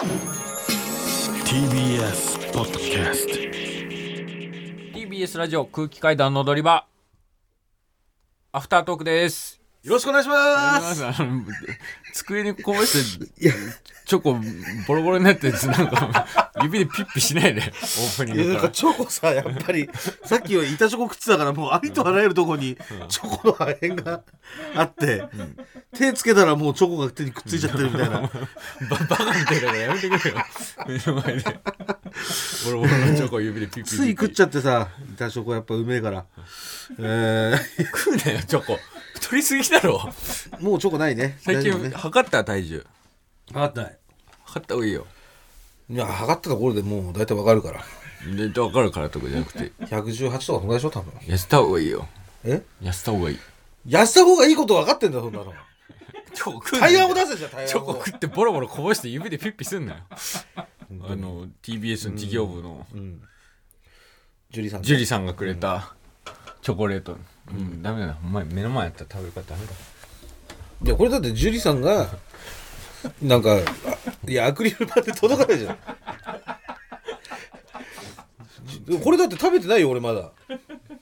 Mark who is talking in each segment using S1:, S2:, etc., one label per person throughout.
S1: TBS ポッドキャスト
S2: TBS ラジオ空気階段の踊り場。アフタートークです。
S3: よろしくお願いします。
S2: あの机にこぼしてチョコボロボロになったやつなんか指でピッピしないでオープニン
S3: いや
S2: グか
S3: なんからチョコさやっぱりさっきは板チョコ食ってたからもうありとあらゆるとこにチョコの破片が あって、手つけたらもうチョコが手にくっついちゃってるみたいな。
S2: ババカみたいだからやめてくれよ。目の前で。ボロボロのチョコを指でピッピ
S3: つい食っちゃってさ板チョコやっぱうめえから。え
S2: 食うなよチョコ。太りすぎだろ。
S3: ー、もうチョコないね。
S2: 最近
S3: 大丈夫ね。
S2: 測った体重。
S3: 測ってない。
S2: 測った方がいいよ
S3: いや測ったところでもう大体わかるから。
S2: で分かるからとかじゃなくて。
S3: 118とかそんぐらいでしょ多分。
S2: 痩せた方がいいよ。
S3: え？
S2: 痩せた方がいい。
S3: 痩せた方がいいこと分かってんだよそんなの。
S2: チョコ食
S3: を出せじゃん対
S2: チョ
S3: 案を
S2: コ食ってボロボロこぼして指でピッピすんなよ。あの TBS の事業部の。
S3: ジュリーさん
S2: ジュリさんがくれたチョコレート。うんダメだな。お前目の前やったら食べるからダメだ。
S3: いやこれだってジュリさんがなんかあいやアクリル板で届かないじゃん。じこれだって食べてないよ俺まだ。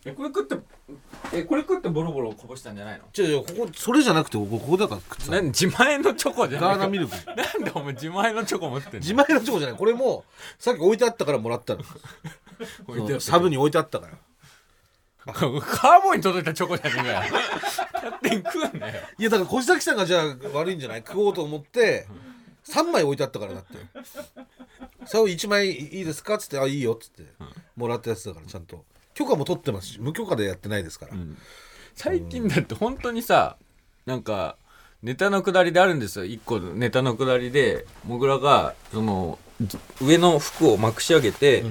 S2: えこれ食ってえこれ食ってボロボロこぼしたんじゃないの？
S3: 違う違うここそれじゃなくてここここだから食ってた。
S2: なんで自前のチョコじゃない。
S3: ガーナミルク。
S2: なんでお前自前のチョコ持ってんの？
S3: 自前のチョコじゃない。これもさっき置いてあったからもらったの。
S2: 置いてあった。
S3: サブに置いてあったから。
S2: カーボーイに届いたチョコじゃねえかよ。勝手に食うんなよ。
S3: いやだから小崎さんがじゃあ悪いんじゃない？食おうと思って3枚置いてあったからだって。最後1枚いいですか？っつって「あいいよ」っつってもらったやつだからちゃんと。許可も取ってますし無許可でやってないですから、
S2: 最近だって本当にさなんかネタのくだりであるんですよ。一個のネタのくだりでもぐらがそのず上の服をまくし上げて、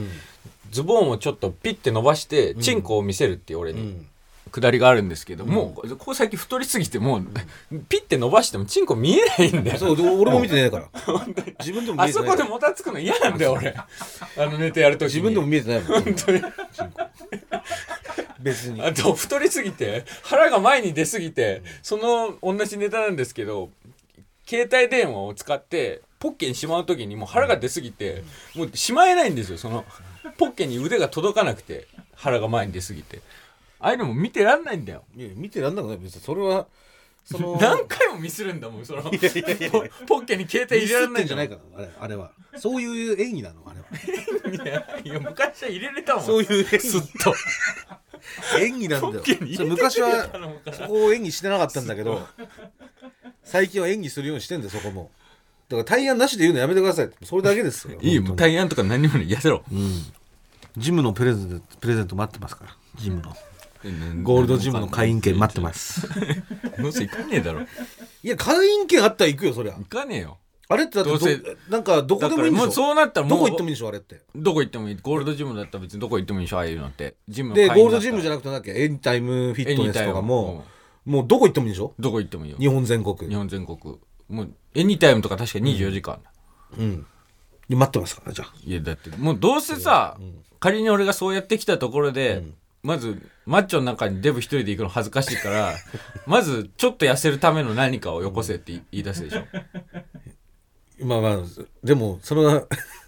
S2: ズボンをちょっとピッて伸ばしてチンコを見せるっていう俺に、
S3: うん
S2: くだりがあるんですけど、もうここ最近太りすぎてもう ピッて伸ばしてもチンコ見えないんだよ。
S3: そうで俺も見てねえから。自分でも見
S2: あそ
S3: えてないから。
S2: こでもたつくの嫌なんだよ俺。あのネタやるとき
S3: 自分でも見えてないもん。
S2: 本当に。
S3: 別に。
S2: あと太りすぎて腹が前に出すぎてその同じネタなんですけど携帯電話を使ってポッケにしまう時にもう腹が出すぎてもうしまえないんですよそのポッケに腕が届かなくて腹が前に出すぎてああいうのも見てらんないんだよ。
S3: いや見てらんなくない別にそれはその
S2: 何回もミスるんだもんそのポポッケに携帯入れられないん
S3: じゃないからあれあれは。そういう演技なのあれは。い
S2: やいや昔は入れれたもん。
S3: そういう演
S2: すっ
S3: 技
S2: と。
S3: 演技なんだよ。
S2: ポッケに入れて
S3: それ昔は。そこを演技してなかったんだけど最近は演技するようにしてんだよそこも。だから対案なしで言うのやめてくださいそれだけですよ
S2: いいよもう
S3: 本当に。
S2: 対案とか何にもない。痩せろ。
S3: ジムのプレゼントプレゼント待ってますから。ジムのゴールドジムの会員券待ってます。
S2: どうせ行かねえだろ。
S3: いや会員券あったら行くよそりゃ。
S2: 行かねえよ。
S3: あれってだってなんかどこでもいいんでしょ。
S2: そうなったらもう
S3: どこ行ってもいいんでしょあれって。
S2: どこ行ってもいい。ゴールドジムだったら別にどこ行ってもいいでしょああいうのって。ジムの
S3: でゴールドジムじゃ
S2: な
S3: なくてなんだっけ？エニタイムフィットネスとかももうどこ行ってもいいんでしょ？
S2: どこ行ってもいいよ。
S3: 日本全国。
S2: 日本全国。もうエニタイムとか確か24時間だ、
S3: うん。で待ってますからじゃあ。
S2: いやだってもうどうせさ、仮に俺がそうやってきたところで、まずマッチョの中にデブ一人で行くの恥ずかしいから まずちょっと痩せるための何かをよこせって言い出すでしょ。
S3: まあまあでもそれは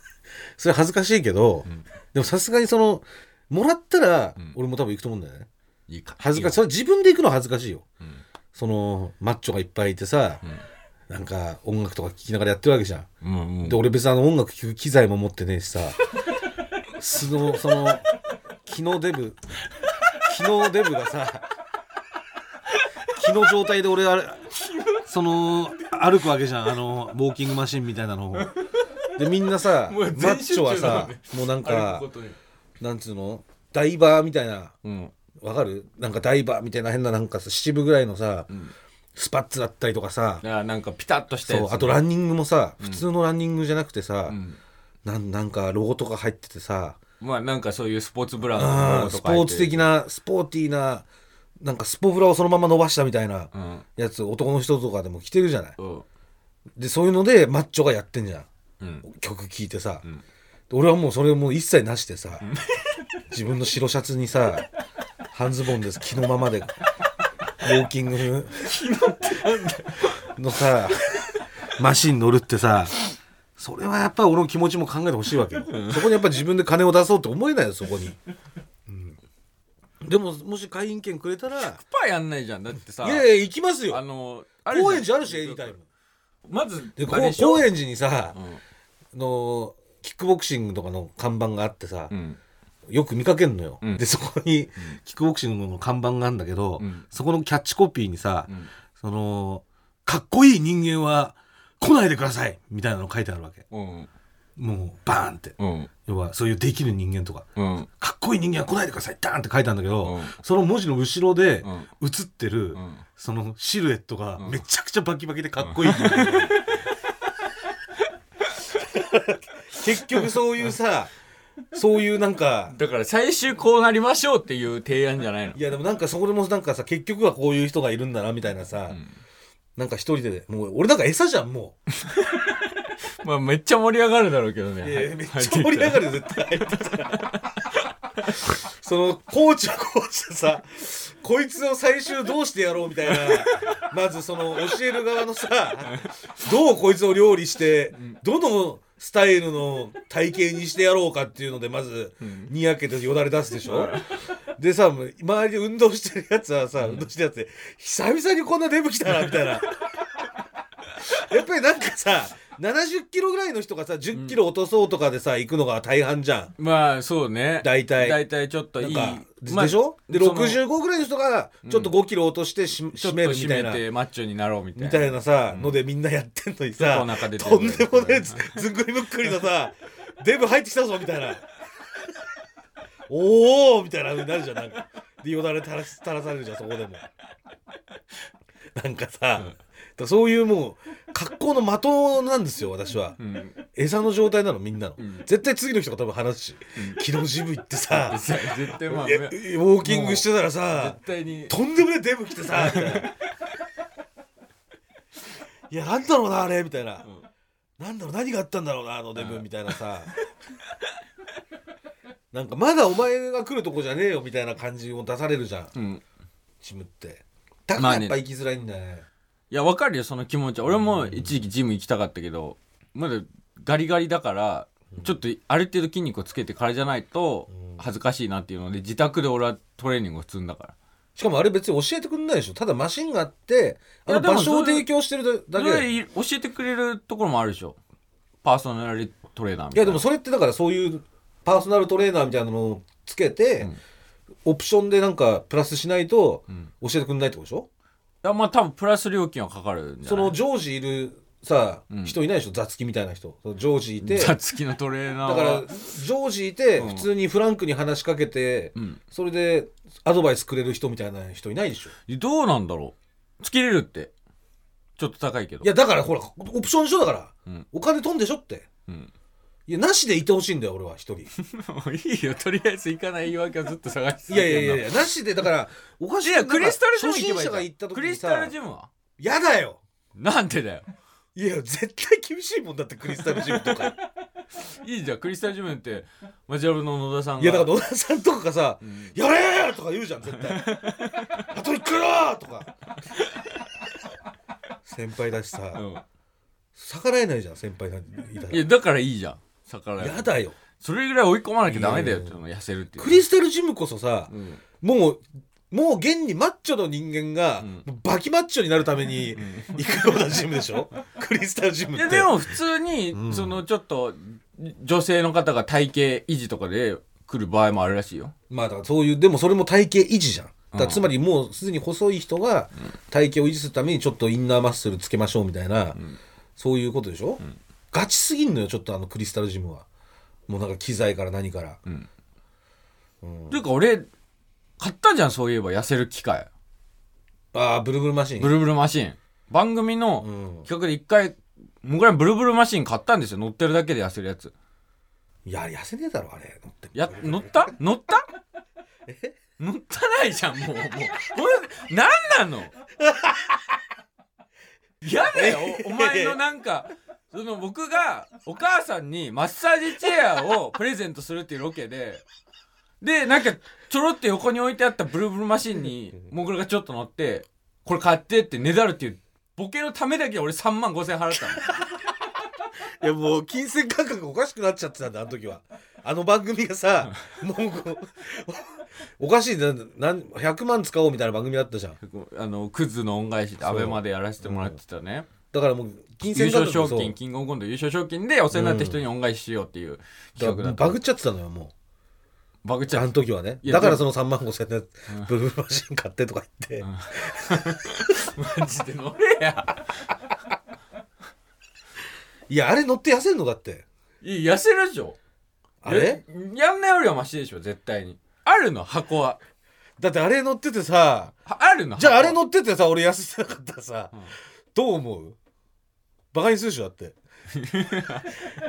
S3: それ恥ずかしいけど、でもさすがにそのもらったら、俺も多分行くと思うんだよね。
S2: いいか。
S3: 恥ずかしい。それ自分で行くのは恥ずかしいよ、そのマッチョがいっぱいいてさ、なんか音楽とか聴きながらやってるわけじゃん、
S2: もうもう
S3: で俺別にあの音楽聴く機材も持ってねえしさ。そのその機能デブ。機能デブがさ気の状態で俺あれその歩くわけじゃん。あのウォーキングマシンみたいなのを。でみんなさマッチョはさもうなん
S2: 歩
S3: かなんつうの？ダイバーみたいな。
S2: うん。
S3: わかる？なんかダイバーみたいな変ななんかさ七分ぐらいのさ、スパッツだったりとかさ
S2: なんかピタッとしたやつ。
S3: そうあとランニングもさ普通のランニングじゃなくてさ、
S2: ん。
S3: なんなんかロゴとか入っててさ
S2: まあなんかそういうスポーツブランドのロ
S3: あー
S2: ゴとか入って
S3: スポーツ的なスポーティーななんかスポフラをそのまま伸ばしたみたいな
S2: うん。
S3: やつ、男の人とかでも着てるじゃない。
S2: うん。
S3: でそういうのでマッチョがやってんじゃん。
S2: うん。
S3: 曲聴いてさ、で俺はもうそれをもう一切なしてさ、自分の白シャツにさ半ズボンです。着のままでウォーキングのさマシン乗るってさそれはやっぱり俺の気持ちも考えてほしいわけよ。そこにやっぱ自分で金を出そうって思えないよそこに、うん。でももし会員権くれたら。い
S2: パーやんないじゃん。だってさ。
S3: やいや行きます
S2: あ
S3: よ
S2: のあるじゃん。
S3: 高円寺あるしエニタイム。
S2: まず
S3: で高円寺にさ、
S2: うん。
S3: のキックボクシングとかの看板があってさ、
S2: うん。
S3: よく見かけんのよ、
S2: うん。
S3: でそこにキックボクシングの看板があるんだけど、
S2: うん。
S3: そこのキャッチコピーにさ、
S2: うん。
S3: そのかっこいい人間は来ないでください。みたいなの書いてあるわけ。
S2: うん。
S3: もうバーンって。
S2: うん。
S3: 要はそういうできる人間とか。
S2: うん。
S3: かっこいい人間は来ないでください。ダーンって書いてあるんだけど、
S2: うん。
S3: その文字の後ろで
S2: うん。
S3: 写ってる、
S2: うん。
S3: そのシルエットが
S2: うん。
S3: めちゃくちゃバキバキでかっこいい。結局そういうさそういうなんか
S2: だから最終こうなりましょうっていう提案じゃないの？
S3: いやでもなんかそこでもなんかさ結局はこういう人がいるんだなみたいなさ、
S2: ん
S3: なんか一人でもう俺なんか餌じゃんも
S2: まあめっちゃ盛り上がるだろうけどね。
S3: ういやいやめっちゃ盛り上がるよ絶対 そのコーチはコーチでさこいつを最終どうしてやろうみたいなまずその教える側のさどうこいつを料理してどのスタイルの体型にしてやろうかっていうのでまずにやけてよだれ出すでしょ？でさ周りで運動してるやつはさ、運動してるやつで久々にこんなデブ来たなみたいな。やっぱりなんかさ70キロぐらいの人がさ10キロ落とそうとかでさ行くのが大半じゃん
S2: まあそうね
S3: 大体
S2: 大体ちょっといい
S3: なんかで,、
S2: まあ
S3: しょで65ぐらいの人がちょっと5キロ落としてし、
S2: ちょ
S3: 締めるみたいな
S2: めてマッチョになろうみたいな
S3: みたいなさ、
S2: うん
S3: のでみんなやってんのにさとんでもねえずずんぐりむっくりのさデブ入ってきたぞみたいなおおみたいな風になるじゃんなんかでよだれ垂ら垂らされるじゃんそこでもなんかさ、
S2: うん
S3: だそういうもう格好の的なんですよ私は。
S2: うん。
S3: 餌の状態なのみんなの、
S2: ん。
S3: 絶対次の人が多分話すし、昨日ジム行ってさ
S2: 絶対まあ
S3: ウォーキングしてたらさ
S2: 絶対に。
S3: とんでもねえデブ来てさいな。いやなんだろうなあれみたいな、なんだろう何があったんだろうなあのデブみたいなさ、なんかまだお前が来るとこじゃねえよみたいな感じを出されるじゃん。
S2: うん。
S3: ジムって。だからやっぱ行きづらいんだよね,、
S2: いやわかるよその気持ち俺も一時期ジム行きたかったけどまだガリガリだからちょっとある程度筋肉をつけてからじゃないと恥ずかしいなっていうので自宅で俺はトレーニングを積んだから。
S3: しかもあれ別に教えてくんないでしょ。ただマシンがあってあの場所を提供してるだけ
S2: そ
S3: で
S2: れ教えてくれるところもあるでしょ。パーソナルトレーナーみ
S3: い
S2: たいな。
S3: やでもそれってだからそういうパーソナルトレーナーみたいなのをつけて、
S2: うん。
S3: オプションでなんかプラスしないと
S2: ん。
S3: 教えてくんないってことでしょ、
S2: いやまあ多分プラス料金はかかるんじゃない？
S3: その常時いるさ、
S2: うん。
S3: 人いないでしょ？雑記みたいな人。その常時いて。
S2: 座付きのトレーナー
S3: だ
S2: は
S3: から常時いて
S2: うん。
S3: 普通にフランクに話しかけて、
S2: うん。
S3: それでアドバイスくれる人みたいな人いないでしょ？
S2: どうなんだろう？つけれるって。ちょっと高いけど。
S3: いやだからほらオプションでしょだから、
S2: うん。
S3: お金飛んでしょって。
S2: うん
S3: いやなしでいてほしいんだよ俺は一人。い
S2: もういいよ。とりあえず行かない言い訳をずっと探して
S3: やいやいやいやなしでだからおかしい。
S2: いやクリスタルジム
S3: 初心者が行った時に
S2: クリスタ
S3: さ
S2: ルジムは？
S3: やだよ。
S2: なんでだよ。
S3: いや絶対厳しいもんだってクリスタルジムとか。
S2: いいじゃん。クリスタルジムってマジャブの野田さんが。
S3: いやだから野田さんとかがさ「
S2: ん。
S3: やれー!」とか言うじゃん絶対「あと1回だ!」とか。先輩だしさ。
S2: うん。
S3: 逆らえないじゃん先輩なんていた
S2: いやだからいいじゃん逆らえ
S3: らやだよ。
S2: それぐらい追い込まなきゃダメだよっていうの痩せるっていう。
S3: クリスタルジムこそさ
S2: うん。
S3: もうもう現にマッチョの人間が
S2: ん。
S3: バキマッチョになるために行くようなジムでしょ？クリスタルジムって。
S2: いやでも普通に、
S3: うん。
S2: そのちょっと女性の方が体型維持とかで来る場合もあるらしいよ。
S3: まあだからそういうでもそれも体型維持じゃん。だつまりもうすでに細い人が体型を維持するためにちょっとインナーマッスルつけましょうみたいな、そういうことでしょ、ガチすぎんのよちょっとあのクリスタルジムは。もうなんか機材から何から、
S2: というか俺買ったじゃんそういえば痩せる機械。
S3: ああブルブルマシン。
S2: ブルブルマシン。番組の
S3: うん。
S2: 企画で一回僕らブルブルマシン買ったんですよ。乗ってるだけで痩せるやつ。
S3: いや痩せねえだろあれ。乗って。
S2: や乗った？乗った？乗ったないじゃんもう。もうこれ何なの？嫌だよおお前のなんかその僕がお母さんにマッサージチェアをプレゼントするっていうロケででなんかちょろって横に置いてあったブルブルマシンにもぐらがちょっと乗ってこれ買ってってねだるっていうボケのためだけ俺3万5千円払ったの。
S3: いやもう金銭感覚おかしくなっちゃってたんだあの時は。あの番組がさもうおかしいななん100万使おうみたいな番組だったじゃん。
S2: あのクズの恩返しでアベマでやらせてもらってたね、
S3: だからもう金
S2: 優
S3: 銭
S2: 勝賞金キングオブコント優勝賞金でお世話になった人に恩返ししようっていう企画だった、
S3: バグっちゃってたのよもう。あ
S2: バグちゃん
S3: の時はね。
S2: いや
S3: だからその3万5千円でブルーマシン買ってとか言って、
S2: マジで乗れや。
S3: いやあれ乗って痩せんのだって。
S2: いや痩せるでしょ。
S3: あれ？
S2: ややんないよりはマシでしょ絶対に。あるの箱は。
S3: だってあれ乗っててさ
S2: はあるの
S3: じゃああれ
S2: 箱
S3: 乗っててさ俺痩せてなかったらさ、
S2: うん。
S3: どう思う？バカにするでしょだって。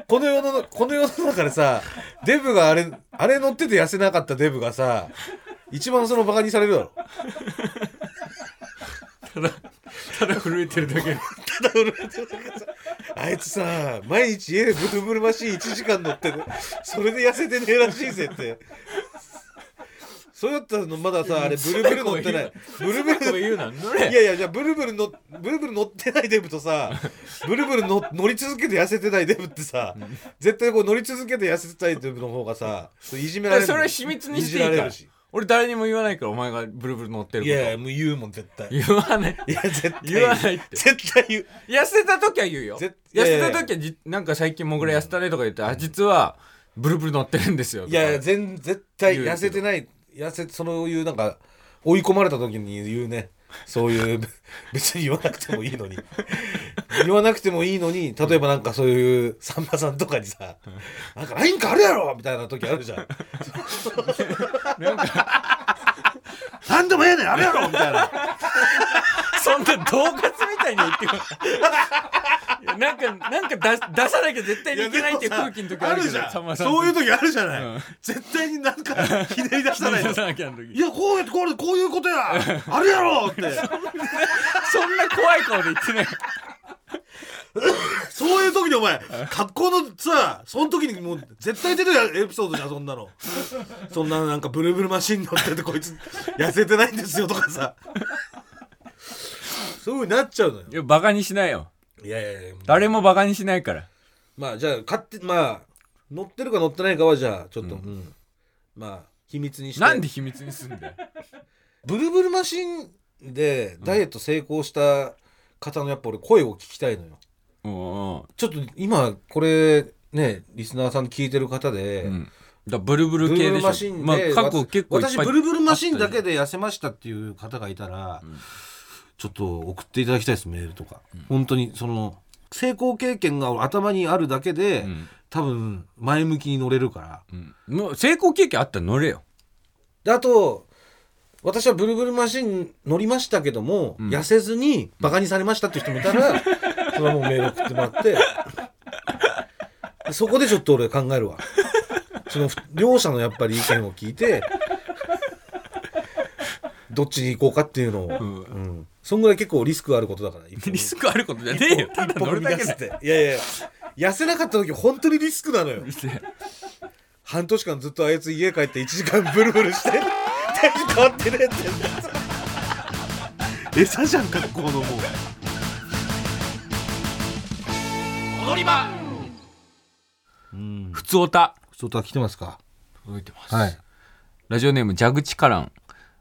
S3: この世のこの世の中でさデブがあれあれ乗ってて痩せなかったデブがさ一番そのバカにされるだろ。
S2: ただ震えてるだけ。で
S3: ただ俺あいつさ毎日家でブルブルマシン1時間乗ってる。それで痩せてねえらしいぜってそうやったらまださあれブルブル乗ってない。ブルブル
S2: 言うな。
S3: いやいやじゃあブルブルのブルブル乗ってないデブとさ ブルブルの乗り続けて痩せてないデブってさ絶対こう乗り続けて痩せてたいデブの方がさいじめられる
S2: それは秘密にしていいか俺誰にも言わないからお前がブルブル乗ってること。
S3: いやいやもう言うもん絶対。い
S2: 言わない。
S3: や絶対。
S2: 言わないって。
S3: 絶対言う。
S2: 痩せた時は言うよ。
S3: ぜ
S2: 痩せた時はじなんか最近もぐら痩せたねとか言って、あ実はブルブル乗ってるんですよ
S3: いやいや全絶対痩せてない痩せそういうなんか追い込まれた時に言うねそういう 別に言わなくてもいいのに 言わなくてもいいのに例えばなんかそういうさんまさんとかにさ「なんか LINE かあるやろ!」みたいな時あるじゃん
S2: なんか
S3: 何でもええねんあれやろみたいな。
S2: そんな恫喝みたいに言ってこないいやなんかなんか出出さなきゃ絶対にいけないっていう空気の時ある
S3: じゃ
S2: さん
S3: そういう時あるじゃない、
S2: うん。
S3: 絶対になんかひねり出さないと。いやこうやってこれこういうことや。あるやろって。
S2: そんな怖い顔で言ってない
S3: そういう時にお前格好のさその時にもう絶対出てるエピソードじゃんそんなの。そんななんかブルブルマシン乗っててこいつ痩せてないんですよとかさ。そういう風になっちゃうのよ。
S2: いやバカにしないよ。
S3: いやいやいや。
S2: 誰もバカにしないから。
S3: まあじゃあ勝手まあ乗ってるか乗ってないかはじゃあちょっと、うん。まあ秘密にして。
S2: なんで秘密にすんだよ。
S3: ブルブルマシンでダイエット成功した方のやっぱ俺声を聞きたいのよ。
S2: うんうん
S3: ちょっと今これねリスナーさん聞いてる方で、
S2: うん。だブルブル
S3: ブルブル
S2: 系でしょ
S3: マシンで、
S2: まあ
S3: 私ブルブルマシンだけで痩せましたっていう方がいたら、ちょっと送っていただきたいですメールとか、本当にその成功経験が頭にあるだけで、
S2: ん。
S3: 多分前向きに乗れるから。
S2: うん。成功経験あったら乗れよ。
S3: であと私はブルブルマシン乗りましたけども、痩せずにバカにされましたっていう人もいたら、それはもうメール送ってもらって。でそこでちょっと俺考えるわ。その両者のやっぱり意見を聞いてどっちに行こうかっていうのを、うん。そんぐらい結構リスクあることだから
S2: リスクあることじゃねえよ。ただ乗るだけだ。よ
S3: いやいや痩せなかった時本当にリスクなのよ。半年間ずっとあいつ家帰って1時間ブルブルして変わってねえって餌じゃん学校のもう。
S2: 踊り場
S3: うん。
S2: ふつおた。
S3: 外は来てますか？
S2: 届いてます、
S3: はい。
S2: ラジオネーム蛇口からん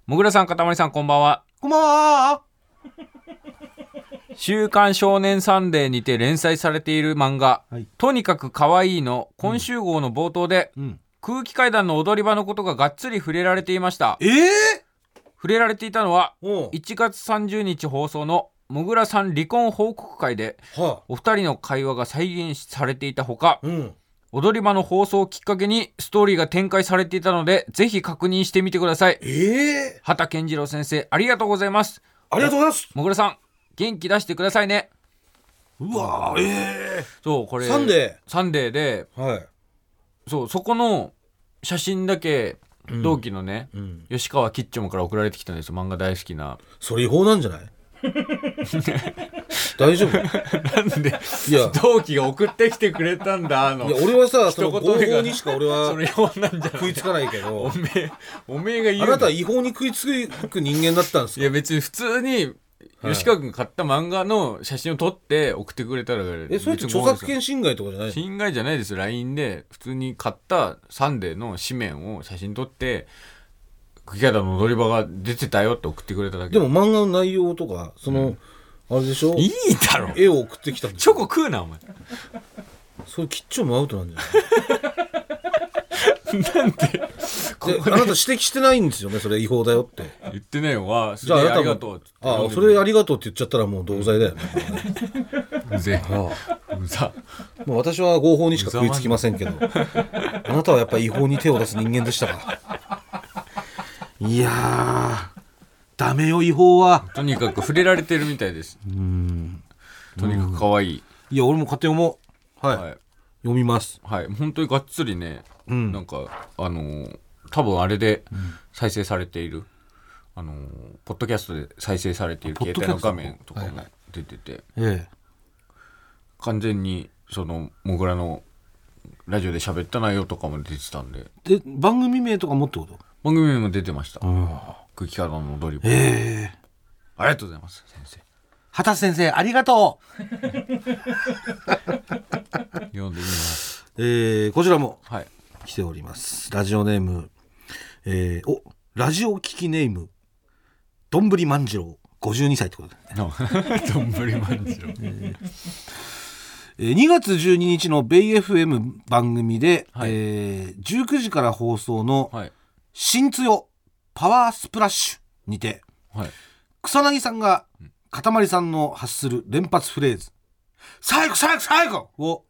S2: もぐらさんかたまりさんこんばんは。
S3: こんばんは。
S2: 週刊少年サンデーにて連載されている漫画、
S3: はい。
S2: とにかく可愛いの今週号の冒頭で、
S3: うん
S2: 空気階段の踊り場のことががっつり触れられていました。
S3: ええ
S2: 触れられていたのは
S3: おう。
S2: 1月30日放送のもぐらさん離婚報告会で
S3: は
S2: お二人の会話が再現されていたほか
S3: あうん。
S2: 踊り場の放送をきっかけにストーリーが展開されていたのでぜひ確認してみてください。
S3: ええ
S2: 畑健次郎先生ありがとうございます。
S3: ありがとうございます。
S2: もぐらさん元気出してくださいね。
S3: うわえ
S2: そうこれ
S3: サンデ
S2: サンデーで
S3: ーはい
S2: そうそこの写真だけ同期のね、
S3: うん。
S2: 吉川キッチョムから送られてきたんですよ。漫画大好きな。
S3: それ違法なんじゃない？大丈夫？
S2: なんで
S3: いや。
S2: 同期が送ってきてくれたんだあの
S3: いや俺はさその合法にしか俺は
S2: それ違法なんじゃ
S3: 食いつかないけど。
S2: おめえおめえが言う
S3: あなたは違法に食いつく人間だったんですか
S2: いや別に普通に
S3: はい。
S2: 吉川君が買った漫画の写真を撮って送ってくれたら
S3: えそれって著作権侵害とかじゃないの？
S2: 侵害じゃないです。よ LINE で普通に買ったサンデーの紙面を写真撮って茎肌の踊り場が出てたよって送ってくれただけ。
S3: でも漫画の内容とかその、あれでしょ？
S2: いいだろ。
S3: 絵を送ってきた
S2: チョコ食うなお前。
S3: それ吉兆もアウトなんじゃない？
S2: なんで？
S3: であなた指摘してないんですよね？それ違法だよって。
S2: 言ってねえよ。わす
S3: じゃああなた
S2: りがとう
S3: ああそれありがとうって言っちゃったらもう同罪だよね。
S2: うぜうざ
S3: もう私は合法にしか食いつきませんけど。あなたはやっぱり違法に手を出す人間でしたかいやーダメよ違法は。
S2: とにかく触れられてるみたいです。
S3: うん。
S2: とにかく可愛い。
S3: いや俺も勝手に思う。はい、
S2: はい
S3: 読みます。
S2: はい。本当にがっつりね
S3: うん。
S2: なんかあのー多分あれで再生されている、あのーポッドキャストで再生されている携帯の画面とかも
S3: はいはい。
S2: 出てて、
S3: え
S2: 完全にそのモグラのラジオで喋った内容とかも出てたんで。
S3: えで番組名とかもってこと？
S2: 番組にも出てました。
S3: あ
S2: 空気からの踊り場。
S3: ええ。
S2: ありがとうございます先生
S3: 畑先生ありがとう。
S2: 読んでみます。
S3: えー、こちらも
S2: はい。
S3: 来ております。ラジオネームえー、おラジオ聞きネームどんぶり万次郎52歳ってことで、
S2: どんぶりまんじゅ う。
S3: えー2月12日のベイ FM 番組で、
S2: はい。
S3: えー19時から放送の
S2: はい「
S3: 新つよパワースプラッシュ」にて
S2: はい。
S3: 草薙さんがかたまりさんの発する連発フレーズ「最後最後最後!」を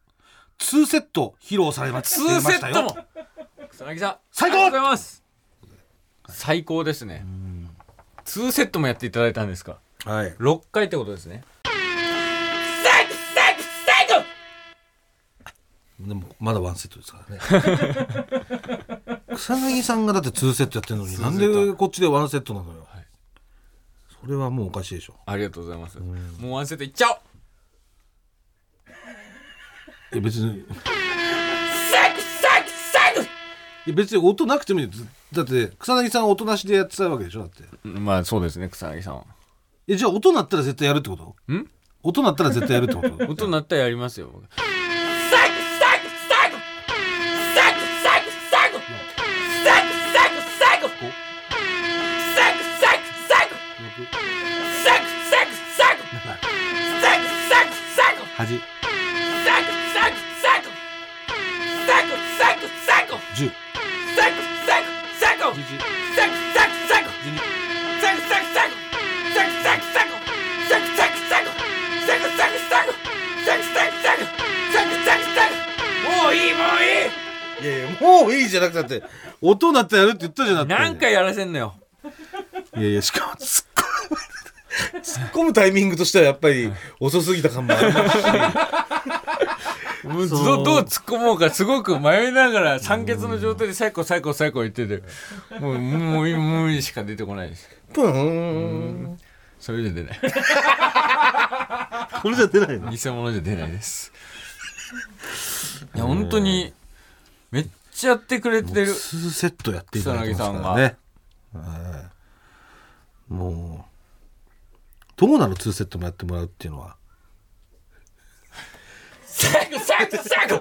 S3: 2セット披露されま
S2: ツ
S3: して
S2: ーセットも！草薙さん
S3: 最高！
S2: ありがとうございます。最高ですね。ツーセットもやっていただいたんですか？
S3: はい。
S2: 6回ってことですね。
S3: でもまだワンセットですからね。草薙さんがだって2セットやってるのになんでこっちでワンセットなのよ、
S2: はい
S3: それはもうおかしいでしょ。
S2: ありがとうございます。もうワンセットいっちゃおう。
S3: いや別に。いや別に音なくてもいいよ。だって草薙さんは音なしでやってたわけでしょだって。
S2: まあそうですね草薙さんは。
S3: えじゃあ音鳴ったら絶対やるってこと？
S2: ん？
S3: 音鳴ったら絶対やるってこと？
S2: 音鳴ったらやりますよ僕
S3: いいじゃなくたって音鳴ったらやるって言ったじゃなくて。
S2: 何回やらせんのよ。
S3: いやいやしかも突っ込む突っ込むタイミングとしてはやっぱり遅すぎた感もありますし。
S2: どどう突っ込もうかすごく迷いながら酸欠の状態で最高最高最高言っててもうもうもうしか出てこないです。
S3: プーン
S2: それじゃ出ない
S3: これじゃ出ないの？
S2: 偽物じゃ出ないです。いや本当にめっちゃやってくれてる。
S3: 2セットやっていただいてますからね。はいもうどうなの2セットもやってもらうっていうのは？
S2: 最後最後最後！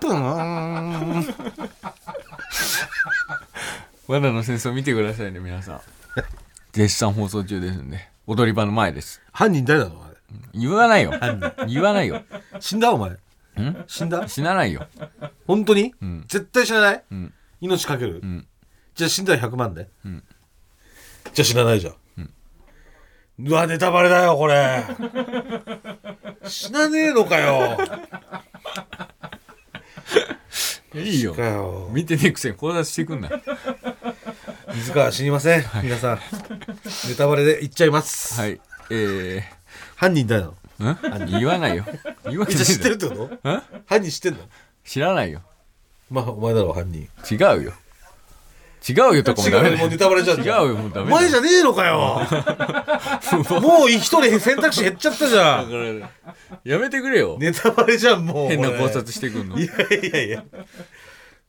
S3: プーン。
S2: 罠の戦争見てくださいね皆さん。絶賛放送中ですんで。踊り場の前です。
S3: 犯人誰なのあれ？
S2: 言わないよ。言わないよ。
S3: 死んだお前。
S2: ん？
S3: 死んだ？
S2: 死なないよ
S3: 本当に、
S2: ん。
S3: 絶対死なない、
S2: ん。
S3: 命かける、
S2: ん。
S3: じゃあ死んだら100万で、
S2: ん。
S3: じゃあ死なないじゃん、うわネタバレだよこれ。死なねえのかよ。
S2: いいよ。見てねえくせに考察してくんな。
S3: 水川死にません、皆さん。ネタバレで言っちゃいます、
S2: はい。え
S3: 犯人誰なの？
S2: ー、ん？言わないよ。言うわけ
S3: じゃあ知ってるっ
S2: る
S3: てこと？
S2: ん？
S3: 犯人知ってんの？
S2: 知らないよ。
S3: まあお前だろ犯人。
S2: 違うよ。違うよとかもダメだよ。
S3: 違うもうネタバレじゃん
S2: 違うよもうダ
S3: お
S2: メだよ。
S3: 前じゃねえのかよ。もう一人選択肢減っちゃったじゃん。
S2: やめてくれよ、
S3: ネタバレじゃんもう。
S2: 変な考察してくんの。
S3: いやいやいや。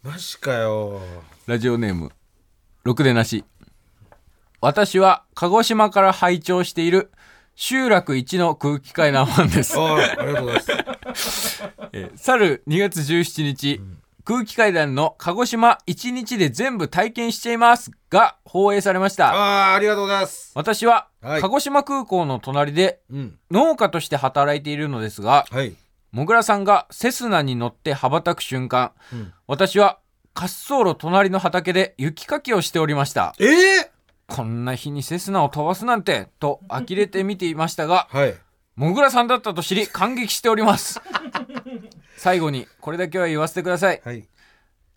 S3: マジかよ。
S2: ラジオネーム。ろくでなし。私は鹿児島から拝聴している集落一の空気階段ファンです。
S3: ああありがとうございます
S2: えー去る2月17日、空気階段の鹿児島1日で全部体験しちゃいますが放映されました。
S3: ああありがとうございます。
S2: 私は
S3: はい。
S2: 鹿児島空港の隣で
S3: うん。
S2: 農家として働いているのですが、
S3: はい。
S2: もぐらさんがセスナに乗って羽ばたく瞬間、
S3: うん。
S2: 私は滑走路隣の畑で雪かきをしておりました。
S3: ええ
S2: こんな日にセスナを飛ばすなんてと呆れて見ていましたが、
S3: はい
S2: もぐらさんだったと知り感激しております。最後にこれだけは言わせてください。
S3: はい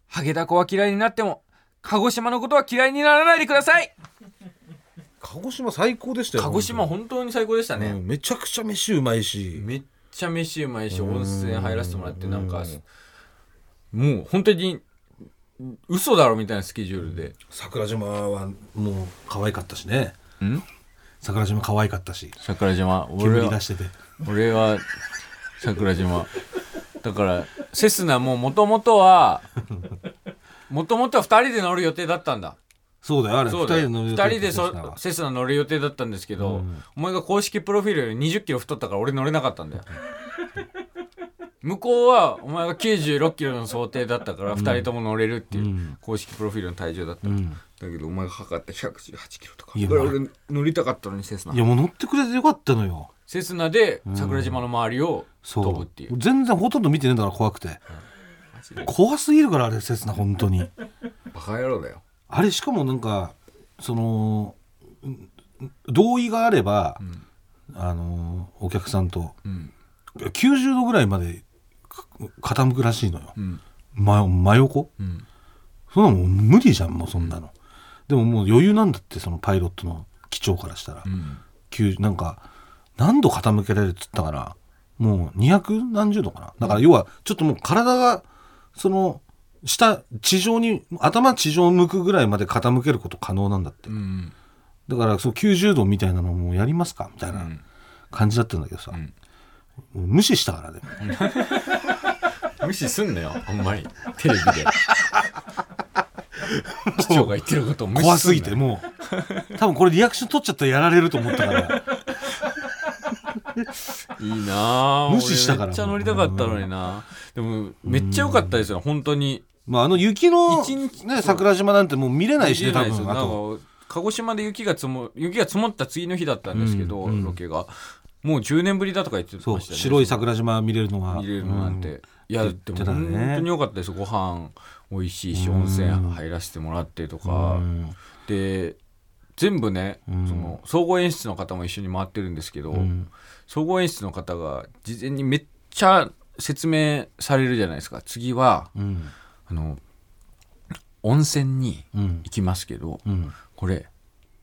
S2: ハゲダコは嫌いになっても鹿児島のことは嫌いにならないでください。
S3: 鹿児島最高でしたよ
S2: 鹿児島本当に最高でしたね。
S3: うんめちゃくちゃ飯うまいし
S2: めっちゃ飯うまいし
S3: うん
S2: 温泉入らせてもらってなんかもう本当に嘘だろみたいなスケジュールで
S3: 桜島はもう可愛かったしね
S2: ん？
S3: 桜島可愛かったし。
S2: 桜島。俺は
S3: 煙出してて。
S2: 俺は桜島。だからセスナももともとはもともとは2人で乗る予定だったんだ。
S3: そうだよあれ。
S2: そうだよ。2
S3: 二人で乗る予定
S2: 人でそ
S3: だ。った
S2: セスナ乗る予定だったんですけど、
S3: うん。
S2: お前が公式プロフィールより2 0キロ太ったから俺乗れなかったんだよ向こうはお前が9 6キロの想定だったから2人とも乗れるっていううん。公式プロフィールの体重だった、
S3: うん。
S2: だけどお前が測った1 1 8キロとか。
S3: いや
S2: 俺乗りたかったのにセスナ。
S3: いやもう乗ってくれてよかったのよ。
S2: セスナで桜島の周りを飛ぶっていう、
S3: 全然ほとんど見てねえんだから怖くて。怖すぎるからあれ刹那本当に。
S2: バカ野郎だよ。
S3: あれしかもなんかそのうん同意があれば、あのお客さんと。
S2: うん。
S3: 90度ぐらいまでか傾くらしいのよ、
S2: うん。
S3: 真真横？
S2: うん。
S3: そんなもん無理じゃんもうそんなの、でももう余裕なんだってそのパイロットの機長からしたら、
S2: うん。
S3: 90なんか何度傾けられるっつったかなもう200何十度かな。だから要はちょっともう体がその下地上に頭地上を向くぐらいまで傾けること可能なんだって、
S2: うん
S3: だからそう90度みたいなのもうやりますかみたいな感じだったんだけどさ、
S2: ん
S3: 無視したからで。も
S2: 無視すんなよあんまりテレビで。機長が言ってることを無視
S3: 怖すぎてもう。多分これリアクション取っちゃったらやられると思ったから。
S2: いいなあ
S3: 無視したから。
S2: 俺めっちゃ乗りたかったのにな。でもめっちゃ良かったですよ本当に。
S3: まああの雪の、
S2: 一日
S3: ね、桜島なんてもう見れないしね多分あと。
S2: 鹿児島で雪が積も雪が積もった次の日だったんですけど、
S3: うんうん。
S2: ロケがもう10年ぶりだとか言ってましたね。
S3: 白い桜島見れるのは
S2: 見れるのなんて、
S3: うん。
S2: いやでも本当に良かったですご飯美味しいし
S3: うん。
S2: 温泉入らせてもらってとか、
S3: うん。
S2: で全部ね、
S3: うん。
S2: その総合演出の方も一緒に回ってるんですけど、
S3: うん。
S2: 総合演出の方が事前にめっちゃ説明されるじゃないですか。次は
S3: うん。
S2: あの温泉に
S3: うん。
S2: 行きますけど、
S3: うん。
S2: これ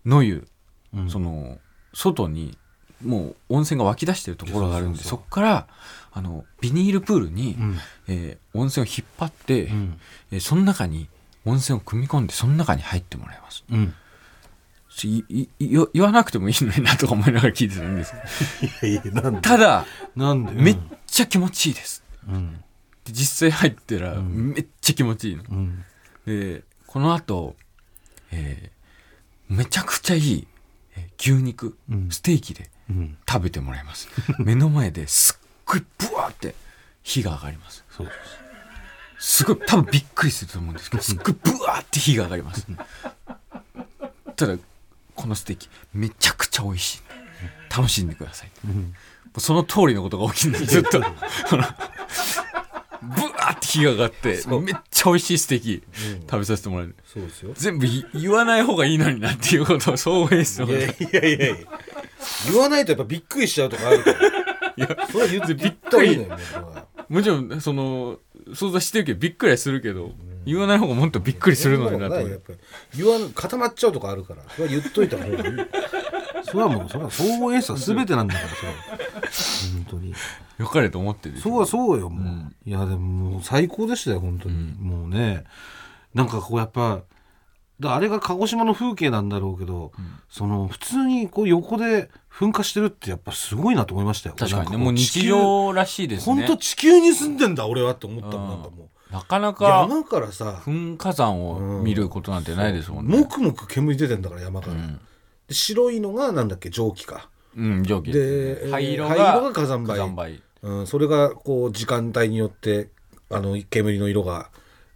S2: 野湯、
S3: うん。
S2: その外にもう温泉が湧き出してるところがあるんで
S3: そ
S2: こからあのビニールプールに、
S3: うん。
S2: えー温泉を引っ張って、
S3: うん。
S2: えーその中に温泉を汲み込んでその中に入ってもらいます。
S3: うん。
S2: 言言わなくてもいいのになとか思いながら聞いてたんですけど。
S3: いやいやなんで？
S2: ただ
S3: なんで？
S2: めっちゃ気持ちいいです。
S3: うん。
S2: で実際入ったら
S3: ん。
S2: めっちゃ気持ちいいの、
S3: うん。
S2: でこの後、えーめちゃくちゃいい、えー牛肉、
S3: うん。
S2: ステーキで
S3: うん
S2: 食べてもらいます。目の前ですっごいブワーって火が上がります。
S3: そう
S2: す。ごい多分びっくりすると思うんですけどすっごいブワーって火が上がります。ただこのステーキめちゃくちゃ美味しい。楽しんでください。も
S3: うん。
S2: うその通りのことが起きるんでずっと ブワーって火が上がってめっちゃ美味しいステーキ食べさせてもらえる。
S3: そうですよ。
S2: 全部い言わない方がいいのになっていうことを総合演出の
S3: いやいやいやいや。言わないとやっぱびっくりしちゃうとかあるから。
S2: いや
S3: それは言ってびっくりいいのよも
S2: ちろんその想像してるけどびっくりはするけど、言わない方がもっとびっくりするのになって
S3: 言わん固まっちゃうとかあるから。それは言っといた方がいいそれはもうそれは総合演出は全てなんだからそれは。本当に。
S2: よかれと思ってる
S3: そうはそうよもう、いやでももう最高でしたよ本当に、もうね。なんかこうやっぱだあれが鹿児島の風景なんだろうけど、その普通にこう横で噴火してるってやっぱすごいなと思いましたよ。
S2: 確かにねもう日常らしいですね。
S3: 本当地球に住んでんだ俺はって思ったもん。
S2: うん。
S3: なんかもう
S2: なかなか
S3: 山からさ。
S2: 噴火山を見ることなんてないですもんね、
S3: もくもく煙出てんだから山から、で白いのがなんだっけ蒸気か、
S2: うん蒸気
S3: で
S2: 灰色が
S3: 灰色が火山灰。
S2: 火山灰。
S3: うん、それがこう時間帯によってあの煙の色が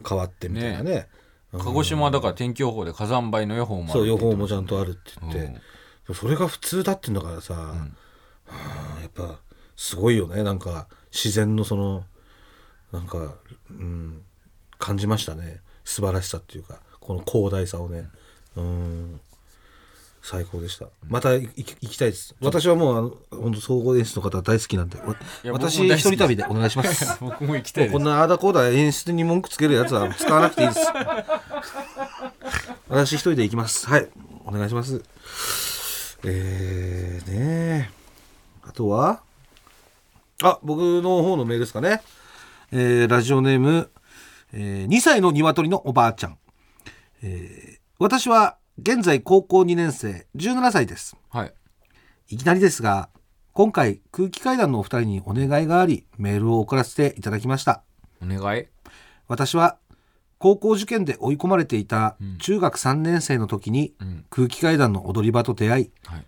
S3: 変わってみたいなね。うん。
S2: 鹿児島はだから天気予報で火山灰の予報もある
S3: そう予報もちゃんとあるって言って、それが普通だってんだからさ、はあやっぱすごいよね。なんか自然のそのなんか、うん、感じましたね。素晴らしさっていうかこの広大さをね。うん最高でしたまた行き行きたいです私はもうあの本当総合演出の方大好きなんで私一人旅でお願いします
S2: 僕も行きたい
S3: こんなあーだこーだ演出に文句つけるやつは使わなくていいです。私一人で行きます。はい。お願いします。えー、ねあとは？あ、僕の方のメールですかね。えーラジオネーム、えー2歳の鶏のおばあちゃん。えー私は現在高校2年生、17歳です。
S2: はい。
S3: いきなりですが、今回空気階段のお二人にお願いがあり、メールを送らせていただきました。
S2: お願い？
S3: 私は高校受験で追い込まれていた
S2: ん。
S3: 中学3年生の時に
S2: うん。
S3: 空気階段の踊り場と出会い
S2: はい。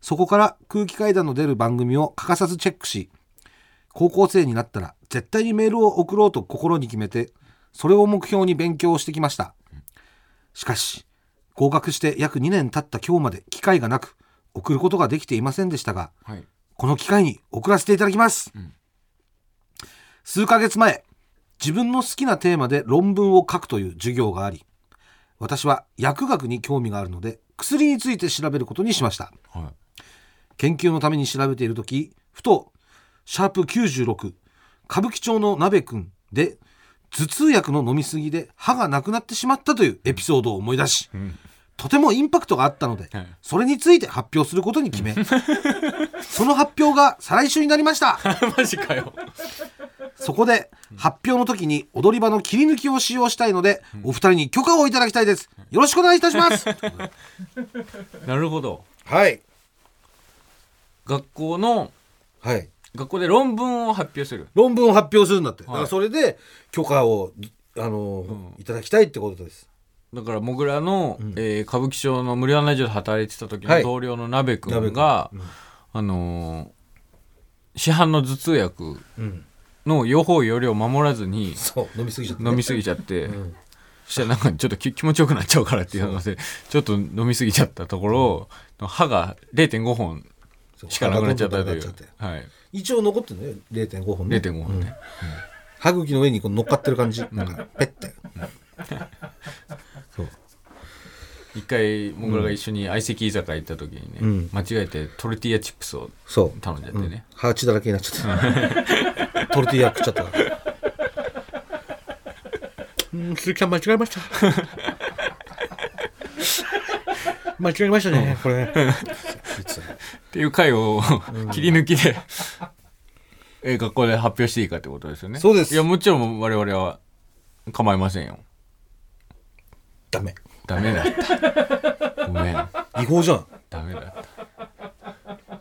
S3: そこから空気階段の出る番組を欠かさずチェックし高校生になったら絶対にメールを送ろうと心に決めてそれを目標に勉強をしてきました。しかし合格して約2年経った今日まで機会がなく送ることができていませんでしたが
S2: はい。
S3: この機会に送らせていただきます、
S2: ん。
S3: 数ヶ月前自分の好きなテーマで論文を書くという授業があり私は薬学に興味があるので薬について調べることにしました。
S2: は
S3: 研究のために調べている時ふとシャープ96歌舞伎町の鍋くんで頭痛薬の飲みすぎで歯がなくなってしまったというエピソードを思い出し、
S2: ん
S3: とてもインパクトがあったので、
S2: はい。
S3: それについて発表することに決め その発表が再来週になりました。
S2: い マジかよ。
S3: そこで発表の時に踊り場の切り抜きを使用したいので、お二人に許可をいただきたいです。よろしくお願いいたします。
S2: なるほど。
S3: はい。
S2: 学校の
S3: はい。
S2: 学校で論文を発表する。
S3: 論文を発表するんだって、だから
S2: はい
S3: それで許可をあの、
S2: うん。
S3: いただきたいってことです
S2: だからもぐらの、えー歌舞伎町の無料案内所で働いてた時
S3: はい。
S2: の同僚の鍋く
S3: 鍋くん。
S2: んが、
S3: うん。
S2: あのー市販の頭痛薬
S3: うん。
S2: の予報よりを守らずに
S3: 飲みすぎちゃった、ね、
S2: 飲みすぎちゃって、
S3: うん。
S2: そしたらなんかちょっとき気持ちよくなっちゃうからっていうのでちょっと飲みすぎちゃったところ、歯が0.5本しかなくなっちゃったという。はい、
S3: 一応残ってるね0.5本ね。
S2: 0.5本ね、
S3: 歯茎の上にこう乗っかってる感じ、なんかペッて、
S2: 一回もぐらが一緒に相席居酒屋行った時にね、
S3: うん。
S2: 間違えてトルティーヤチップスを
S3: そう。
S2: 頼んじゃってね、
S3: 歯血だらけになっちゃった。トルティーヤ食っちゃった。からうん鈴木さん間違えました。間違えましたねこれ言ってたね。
S2: っていう回を切り抜きで、えー学校で発表していいかってことですよね。
S3: そうです。
S2: いやもちろん我々は構いませんよ。
S3: ダメ
S2: ダメだった。ごめん。
S3: 違法じゃん。
S2: ダメだった。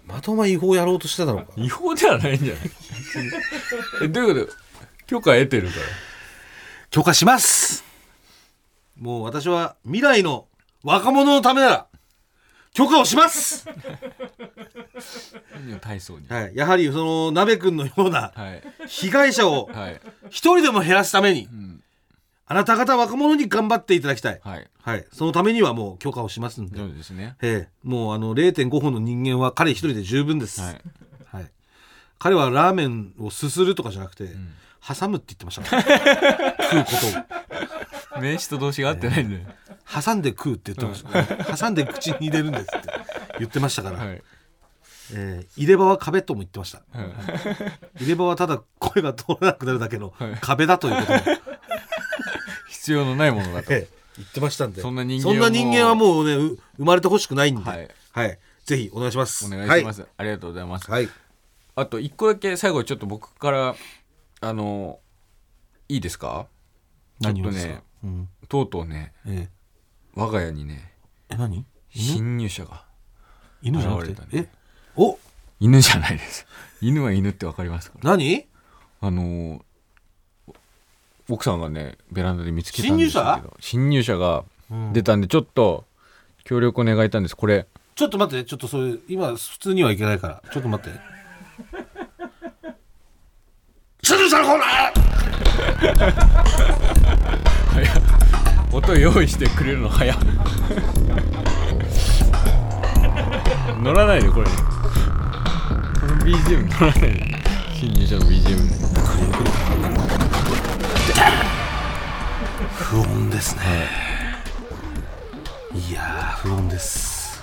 S3: またお前違法やろうとしてたのか。
S2: 違法ではないんじゃない？えどういうこと？許可得てるから。
S3: 許可します。もう私は未来の若者のためなら許可をします、
S2: 体操に？
S3: はい、やはりその鍋くんのような
S2: はい。
S3: 被害者を
S2: はい、
S3: 一人でも減らすために
S2: うん、
S3: あなた方若者に頑張っていただきたい、
S2: はい。
S3: はい、そのためにはもう許可をしますんで、
S2: そうですね。
S3: ええ。もうあの0.5本の人間は彼一人で十分です、
S2: はい。
S3: はい、彼はラーメンをすするとかじゃなくて、
S2: ん。
S3: 挟むって言ってましたから。食うことを。
S2: 名詞と動詞が合ってないんで、
S3: 挟んで食うって言ってました、挟んで口に入れるんですって言ってましたから、
S2: はい。
S3: えー入れ歯は壁とも言ってました。
S2: はい。
S3: 入れ歯はただ声が通らなくなるだけの
S2: はい。
S3: 壁だということも、
S2: 必要のないものだと。
S3: ええ。言ってましたんで。
S2: そんな人間は
S3: そんな人間はもうねう生まれてほしくないんで、
S2: は
S3: はい。いぜひお願いします。
S2: お願いします、ありがとうございます。
S3: はい、はい
S2: あと一個だけ最後ちょっと僕からあのいいですか？
S3: 何をですか？
S2: ちょっとね
S3: うん。
S2: とうとうね
S3: え
S2: 我が家にね
S3: ええ何？犬？
S2: 侵入者が
S3: 犬じゃなくて、
S2: ね
S3: え？お！
S2: 犬じゃないです。犬は犬ってわかりますか？
S3: 何？
S2: あの奥さんがねベランダで見つけたんですけど侵入者？が出たんでちょっと協力を願いたんです。これ。
S3: ちょっと待ってちょっとそれ今普通にはいけないから。ちょっと待って。スルーさんコーナー
S2: 音用意してくれるの早っ。乗らないでこれ。この BGM 乗らないで。新入社の BGM
S3: 不穏ですね。いやー不穏です。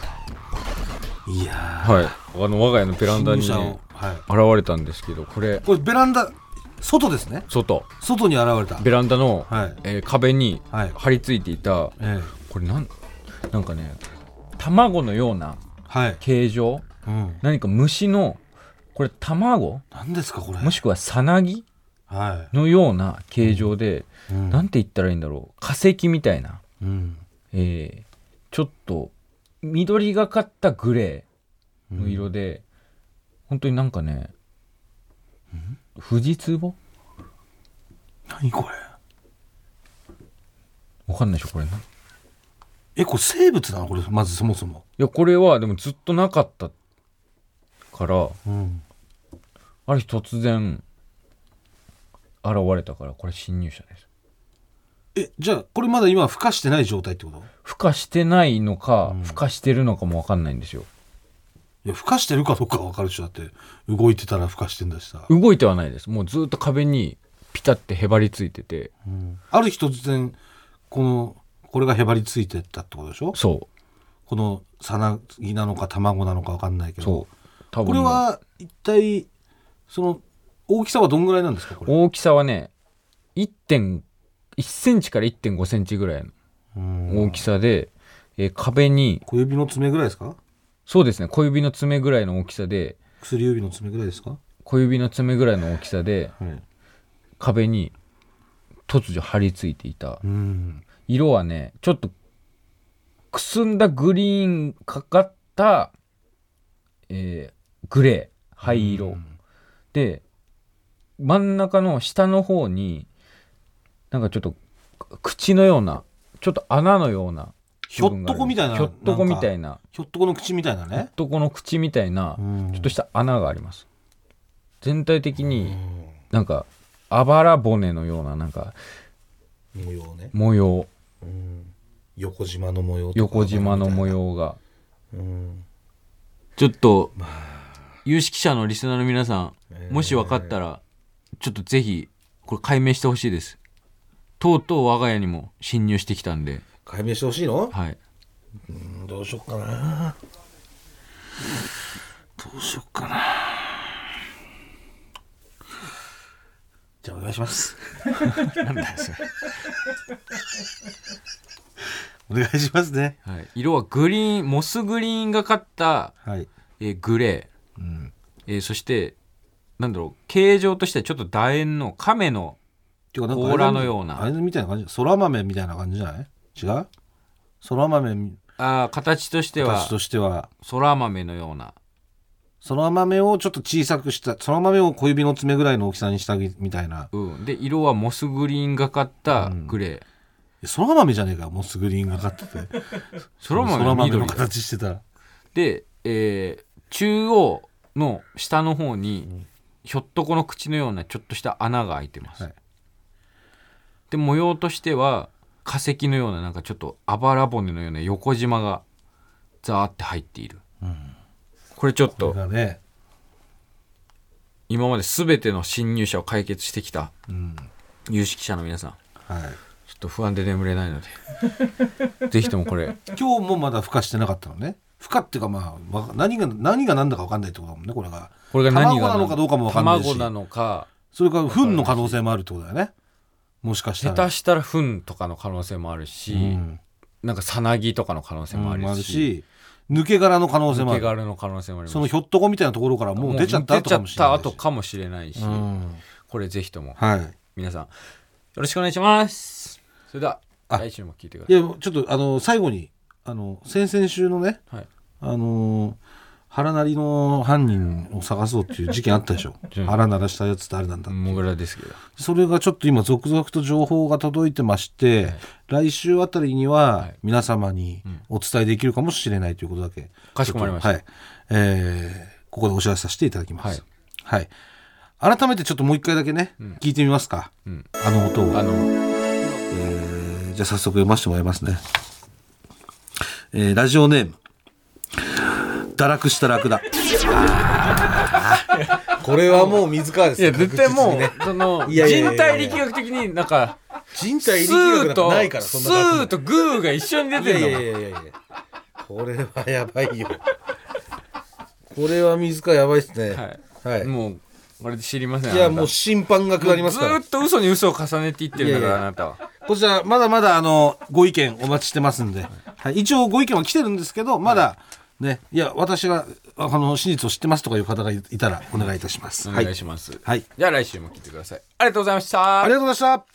S3: いやー。
S2: はい。あの我が家のベランダに、現れたんですけどこれ
S3: これベランダ外ですね。
S2: 外。
S3: 外に現れた。
S2: ベランダの、
S3: はい。
S2: えー壁に
S3: はい。
S2: 張り付いていた、
S3: ええ。
S2: これなんなんかね卵のような
S3: はい、
S2: 形状？
S3: うん、
S2: 何か虫のこれ卵？
S3: 何ですかこれ。
S2: もしくはさなぎ？
S3: は
S2: のような形状で、
S3: い、うん。
S2: なんて言ったらいいんだろう。化石みたいな、
S3: うん。
S2: えーちょっと緑がかったグレーの色で、本当になんかね、富士壺
S3: 何これ？
S2: わかんないでしょこれな。い
S3: えこれ生物なの？これまずそもそも。
S2: やこれはでもずっとなかったから
S3: うん。
S2: ある日突然現れたからこれ侵入者です。
S3: えじゃあこれまだ今孵化してない状態ってこと？
S2: 孵化してないのか、
S3: うん。
S2: 孵化してるのかもわかんないんですよ。
S3: いや孵化してるかどうかは分かるでしょだって動いてたら孵化してんだしさ、
S2: 動いてはないです。もうずっと壁にピタってへばりついてて、
S3: うん。ある日突然このこれがへばりついてったってことでしょ？
S2: そ
S3: このさなぎなのか卵なのか分かんないけ
S2: う、
S3: ど。
S2: そう。多分
S3: これは一体その大きさはどんぐらいなんですか
S2: 大きさはね1.1センチから1.5センチぐらい
S3: うん。
S2: の大きさで、えー壁に
S3: 小指の爪ぐらいですか？
S2: そうですね小指の爪ぐらいの大きさで
S3: 薬指の爪ぐらいですか？
S2: 小指の爪ぐらいの大きさで
S3: はい。
S2: 壁に突如張り付いていた。
S3: うん。
S2: 色はねちょっとくすんだグリーンかかった、えーグレー灰色、で真ん中の下の方になんかちょっと口のようなちょっと穴のような
S3: ひょっとこみたいな
S2: ひょっとこみたいな。
S3: ひょっとこの口みたいな
S2: ひょっ
S3: ね
S2: とこの口みたいな
S3: うん。
S2: ちょっとした穴があります。全体的になんかあばら骨のようななんか
S3: 模様ね。
S2: 模様。
S3: うん。横縞の模様
S2: 横縞の模様が。
S3: うん。
S2: ちょっと有識者のリスナーの皆さん
S3: えー。
S2: もし分かったらちょっとぜひこれ解明してほしいです。とうとう我が家にも侵入してきたんで。
S3: 解明してほしいの？
S2: はい。
S3: うんどうしよっかな。どうしよっかな。じゃあお願いします。
S2: なんだよそれ。
S3: お願いしますね。
S2: はい、色はグリーンモスグリーンがかった、
S3: はい。
S2: えーグレ
S3: うん。
S2: ー、えーそしてなんだろう形状としてはちょっと楕円の亀の
S3: ていうかなんか
S2: 甲羅のよ。うな。
S3: あれみたいな感じ。そら豆みたいな感じじゃない？違う？そら豆
S2: あー形としては。
S3: 形としては。
S2: そら豆のような。
S3: そら豆をちょっと小さくしたそら豆を小指の爪ぐらいの大きさにしたみたいな。
S2: うん、で色はモスグリーンがかったグレー、
S3: そら豆じゃねえかモスグリーンがかってて。
S2: そら豆は緑。
S3: 形してた
S2: で、えー中央の下の方にひょっとこの口のようなちょっとした穴が開いてます、
S3: はい。
S2: で模様としては化石のようななんかちょっとあばら骨のような横縞がザーって入っている、これちょっ
S3: ことね。
S2: 今まで全ての侵入者を解決してきた
S3: うん。
S2: 有識者の皆さん。
S3: はい。
S2: ちょっと不安で眠れないので。ぜひともこれ。
S3: 今日もまだ孵化してなかったのね。孵化っていうかまあわ何が何が何だか分かんないってことだもんねこれが
S2: これが何が
S3: 卵なのかどうかも分かんないし。
S2: 卵なのか。
S3: それから糞の可能性もあるってことだよね。もしかしたら。
S2: 下手したら糞とかの可能性もあるし、
S3: うん。
S2: なんかさなぎとかの可能性もあるし,、
S3: うんあるし抜け殻の可能性もある
S2: 抜け殻の可能性もあります。
S3: そのひょっとこみたいなところからもう出ちゃった後かもしれないし。
S2: 出ちゃった後かもしれないし、
S3: うん。
S2: これぜひとも。
S3: はい。
S2: 皆さんよろしくお願いします。それでは
S3: あ。
S2: 来週も聞いてください。
S3: いやちょっとあの最後にあの先々週のね
S2: はい。
S3: あのー腹鳴りの犯人を探そうっていう事件あったでしょ。
S2: うん。
S3: 腹鳴らしたやつって。あれなんだ
S2: モグラですけど
S3: それがちょっと今続々と情報が届いてまして、来週あたりには皆様にお伝えできるかもしれないということだけ、
S2: かしこまりました。
S3: はい。えーここでお知らせさせていただきます、はい。改めてちょっともう一回だけね、聞いてみますか、
S2: ん。
S3: あの音を。
S2: あの。
S3: えーじゃあ早速読ませてもらいますね。えーラジオネーム。堕落したラクダ。これはもう水川で
S2: いや絶対もう、その
S3: いやいやいやいや
S2: 人体力学的になんか
S3: 人体
S2: ス
S3: 力学ないから、そん
S2: ス
S3: な額
S2: ーとグーが一緒に出
S3: いやい
S2: てるの
S3: やいやいやいやこれはやばいよ。これは水川やばいっすね。
S2: はい、
S3: はい。
S2: もうこれで知りません
S3: いや、もう審判が下りますから
S2: ずー。っと嘘に嘘を重ねていってるんだから
S3: いやいや
S2: あなたは
S3: こちら、まだまだ、あの、ご意見お待ちしてますんで。はい。一応、ご意見は来てるんですけど、まだ、ね、いや、私が、あの、真実を知ってますとかいう方がいたら、お願いいたします。
S2: お願いします、
S3: はい。
S2: じゃあ来週も聞いてくださいありがとうございました
S3: ありがとうございました。